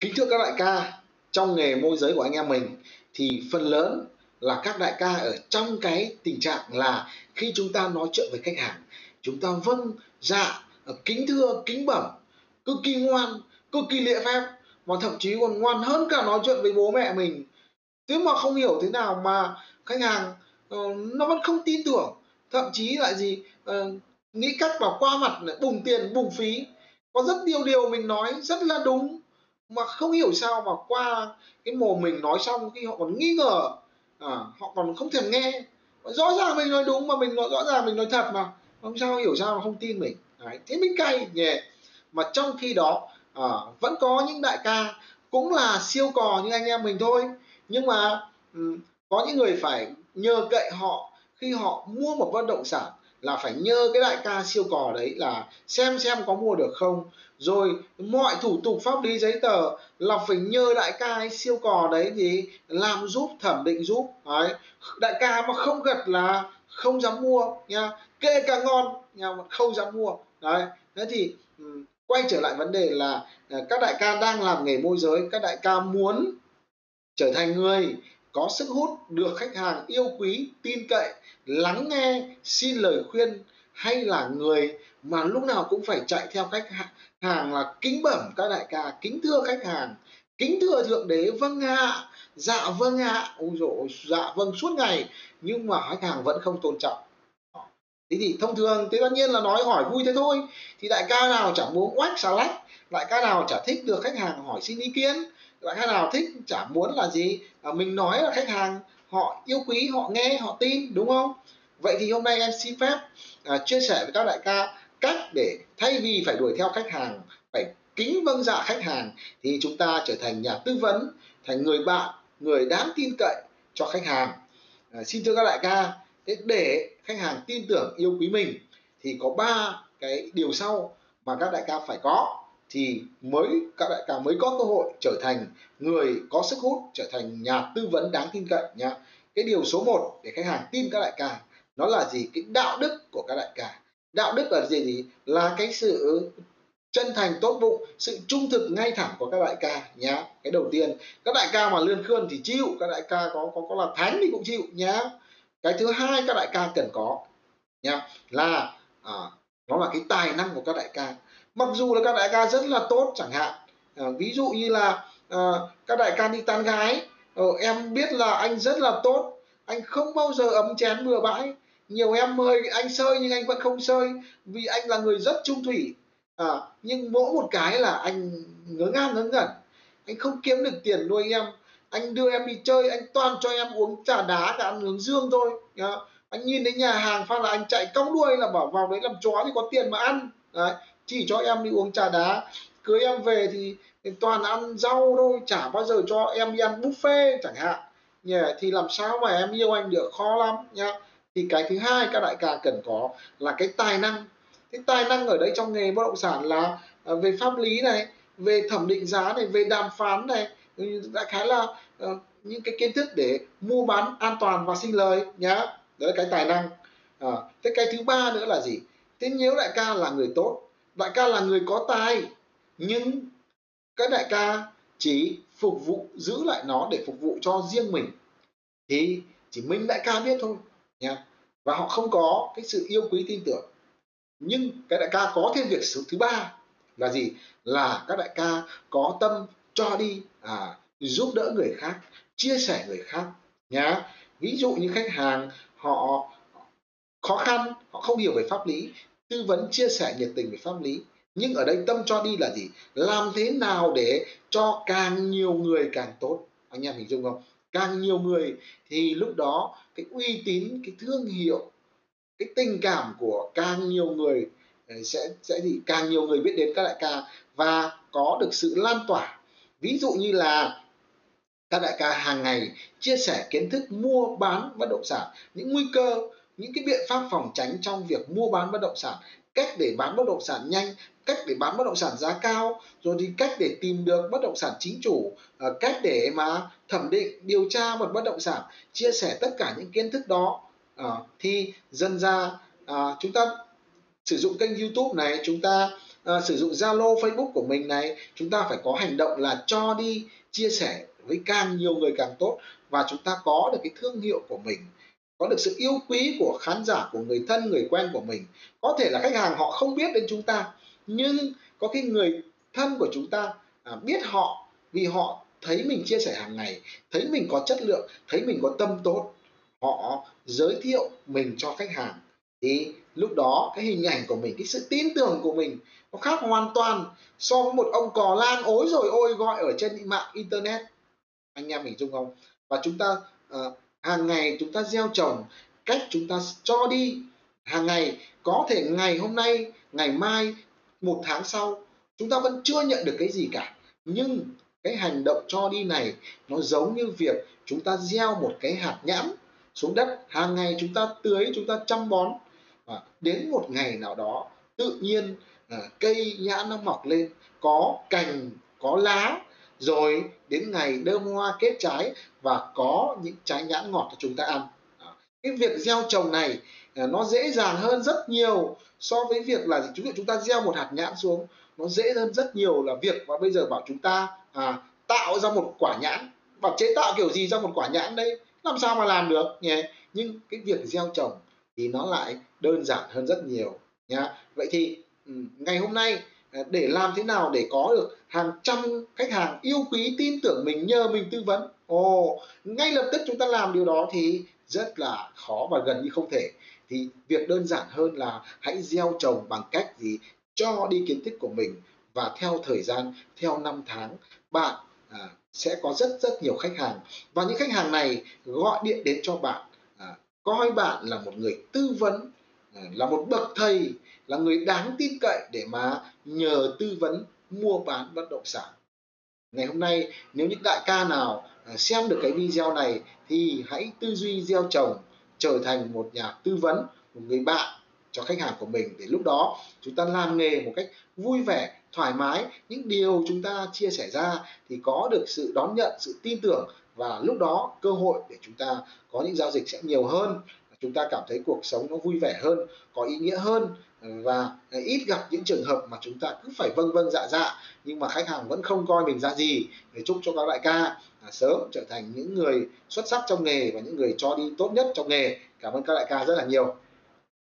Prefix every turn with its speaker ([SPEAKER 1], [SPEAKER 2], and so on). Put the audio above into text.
[SPEAKER 1] kính thưa các đại ca trong nghề môi giới của anh em mình thì phần lớn là các đại ca ở trong cái tình trạng là khi chúng ta nói chuyện với khách hàng chúng ta vâng dạ kính thưa kính bẩm cực kỳ ngoan cực kỳ lễ phép và thậm chí còn ngoan hơn cả nói chuyện với bố mẹ mình. Thế mà không hiểu thế nào mà khách hàng uh, nó vẫn không tin tưởng thậm chí lại gì uh, nghĩ cách bảo qua mặt bùng tiền bùng phí. Có rất nhiều điều mình nói rất là đúng mà không hiểu sao mà qua cái mồm mình nói xong khi họ còn nghi ngờ à, họ còn không thèm nghe. Rõ ràng mình nói đúng mà mình nói rõ ràng mình nói thật mà. Không sao hiểu sao mà không tin mình. Đấy, thế mình cay nhỉ. Mà trong khi đó à, vẫn có những đại ca cũng là siêu cò như anh em mình thôi. Nhưng mà um, có những người phải nhờ cậy họ khi họ mua một bất động sản là phải nhờ cái đại ca siêu cò đấy là xem xem có mua được không. Rồi mọi thủ tục pháp lý giấy tờ là phải nhờ đại ca ấy siêu cò đấy thì làm giúp, thẩm định giúp. Đấy, đại ca mà không gật là không dám mua nha. Kê càng ngon nha mà không dám mua. Đấy, thế thì quay trở lại vấn đề là à, các đại ca đang làm nghề môi giới, các đại ca muốn trở thành người có sức hút, được khách hàng yêu quý, tin cậy, lắng nghe, xin lời khuyên hay là người mà lúc nào cũng phải chạy theo khách hàng là kính bẩm các đại ca, kính thưa khách hàng, kính thưa thượng đế vâng ạ dạ vâng ạ. Ôi dồi dạ vâng suốt ngày, nhưng mà khách hàng vẫn không tôn trọng. Thế thì thông thường thế tất nhiên là nói hỏi vui thế thôi, thì đại ca nào chẳng muốn oách xà lách, đại ca nào chả thích được khách hàng hỏi xin ý kiến là khách nào thích chả muốn là gì. À, mình nói là khách hàng họ yêu quý họ nghe họ tin đúng không? Vậy thì hôm nay em xin phép à, chia sẻ với các đại ca cách để thay vì phải đuổi theo khách hàng phải kính vâng dạ khách hàng thì chúng ta trở thành nhà tư vấn thành người bạn người đáng tin cậy cho khách hàng. À, xin thưa các đại ca thế để khách hàng tin tưởng yêu quý mình thì có ba cái điều sau mà các đại ca phải có thì mới các đại ca mới có cơ hội trở thành người có sức hút trở thành nhà tư vấn đáng tin cậy nhá. Cái điều số 1 để khách hàng tin các đại ca nó là gì? Cái đạo đức của các đại ca. Đạo đức là gì? Gì là cái sự chân thành tốt bụng sự trung thực ngay thẳng của các đại ca nhá. Cái đầu tiên các đại ca mà lươn khươn thì chịu các đại ca có có có là thánh thì cũng chịu nhá. Cái thứ hai các đại ca cần có nhá là à, nó là cái tài năng của các đại ca mặc dù là các đại ca rất là tốt chẳng hạn. À, ví dụ như là à, các đại ca đi tán gái ờ, em biết là anh rất là tốt. Anh không bao giờ ấm chén bừa bãi. Nhiều em mời anh sơi nhưng anh vẫn không sơi vì anh là người rất trung thủy. À, nhưng mỗi một cái là anh ngớ ngang ngớ ngẩn. Anh không kiếm được tiền nuôi em. Anh đưa em đi chơi anh toàn cho em uống trà đá cả ăn hướng dương thôi. À, anh nhìn đến nhà hàng phát là anh chạy cong đuôi là bảo vào đấy làm chó thì có tiền mà ăn. Đấy chỉ cho em đi uống trà đá. Cưới em về thì, toàn ăn rau thôi chả bao giờ cho em đi ăn buffet chẳng hạn. Nhỉ thì làm sao mà em yêu anh được khó lắm nhá. Thì cái thứ hai các đại ca cần có là cái tài năng. Cái tài năng ở đây trong nghề bất động sản là à, về pháp lý này về thẩm định giá này về đàm phán này. Đại khái là uh, những cái kiến thức để mua bán an toàn và sinh lời nhá. Đó là cái tài năng. À, thế cái thứ ba nữa là gì? Thế nếu đại ca là người tốt đại ca là người có tài nhưng các đại ca chỉ phục vụ giữ lại nó để phục vụ cho riêng mình. Thì chỉ mình đại ca biết thôi nha và họ không có cái sự yêu quý tin tưởng. Nhưng cái đại ca có thêm việc thứ ba là gì? Là các đại ca có tâm cho đi à, giúp đỡ người khác chia sẻ người khác nhá ví dụ như khách hàng họ khó khăn họ không hiểu về pháp lý tư vấn chia sẻ nhiệt tình về pháp lý. Nhưng ở đây tâm cho đi là gì? Làm thế nào để cho càng nhiều người càng tốt? Anh em hình dung không? Càng nhiều người thì lúc đó cái uy tín, cái thương hiệu, cái tình cảm của càng nhiều người ờ, sẽ sẽ gì? Càng nhiều người biết đến các đại ca và có được sự lan tỏa. Ví dụ như là các đại ca hàng ngày chia sẻ kiến thức mua bán bất động sản, những nguy cơ những cái biện pháp phòng tránh trong việc mua bán bất động sản cách để bán bất động sản nhanh cách để bán bất động sản giá cao rồi thì cách để tìm được bất động sản chính chủ ờ, cách để mà thẩm định điều tra một bất động sản chia sẻ tất cả những kiến thức đó. Ờ, thì dần ra ờ, chúng ta sử dụng kênh youtube này chúng ta à, sử dụng Zalo, Facebook của mình này chúng ta phải có hành động là cho đi chia sẻ với càng nhiều người càng tốt và chúng ta có được cái thương hiệu của mình có được sự yêu quý của khán giả của người thân người quen của mình. Có thể là khách hàng họ không biết đến chúng ta nhưng có cái người thân của chúng ta à, biết họ vì họ thấy mình chia sẻ hàng ngày thấy mình có chất lượng thấy mình có tâm tốt họ giới thiệu mình cho khách hàng. Thì lúc đó cái hình ảnh của mình cái sự tin tưởng của mình nó khác hoàn toàn so với một ông cò lan ối rồi ôi gọi ở trên mạng internet. Anh em mình dung không? Và chúng ta uh, hàng ngày chúng ta gieo trồng cách chúng ta cho đi. Hàng ngày có thể ngày hôm nay ngày mai một tháng sau chúng ta vẫn chưa nhận được cái gì cả. Nhưng cái hành động cho đi này nó giống như việc chúng ta gieo một cái hạt nhãn xuống đất. Hàng ngày chúng ta tưới chúng ta chăm bón. Và đến một ngày nào đó tự nhiên à, cây nhãn nó mọc lên có cành có lá rồi đến ngày đơm hoa kết trái và có những trái nhãn ngọt cho chúng ta ăn. À, cái việc gieo trồng này à, nó dễ dàng hơn rất nhiều so với việc là chúng chúng ta gieo một hạt nhãn xuống nó dễ hơn rất nhiều là việc và bây giờ bảo chúng ta à, tạo ra một quả nhãn. Và chế tạo kiểu gì ra một quả nhãn đây? Làm sao mà làm được nhỉ? Nhưng cái việc gieo trồng thì nó lại đơn giản hơn rất nhiều nhá. Vậy thì ngày hôm nay Ờ, để làm thế nào để có được hàng trăm khách hàng yêu quý tin tưởng mình nhờ mình tư vấn? Ồ ngay lập tức chúng ta làm điều đó thì rất là khó và gần như không thể. Thì việc đơn giản hơn là hãy gieo trồng bằng cách gì? Cho đi kiến thức của mình và theo thời gian theo năm tháng bạn à, sẽ có rất rất nhiều khách hàng. Và những khách hàng này gọi điện đến cho bạn à, coi bạn là một người tư vấn À, là một bậc thầy, là người đáng tin cậy để mà nhờ tư vấn, mua bán bất động sản. Ngày hôm nay, nếu những đại ca nào à, xem được cái video này thì hãy tư duy gieo trồng, trở thành một nhà tư vấn, một người bạn cho khách hàng của mình để lúc đó chúng ta làm nghề một cách vui vẻ, thoải mái. Những điều chúng ta chia sẻ ra thì có được sự đón nhận, sự tin tưởng và lúc đó cơ hội để chúng ta có những giao dịch sẽ nhiều hơn chúng ta cảm thấy cuộc sống nó vui vẻ hơn, có ý nghĩa hơn ờ, và ít gặp những trường hợp mà chúng ta cứ phải vâng vâng dạ dạ nhưng mà khách hàng vẫn không coi mình ra gì. Để chúc cho các đại ca à, sớm trở thành những người xuất sắc trong nghề và những người cho đi tốt nhất trong nghề. Cảm ơn các đại ca rất là nhiều.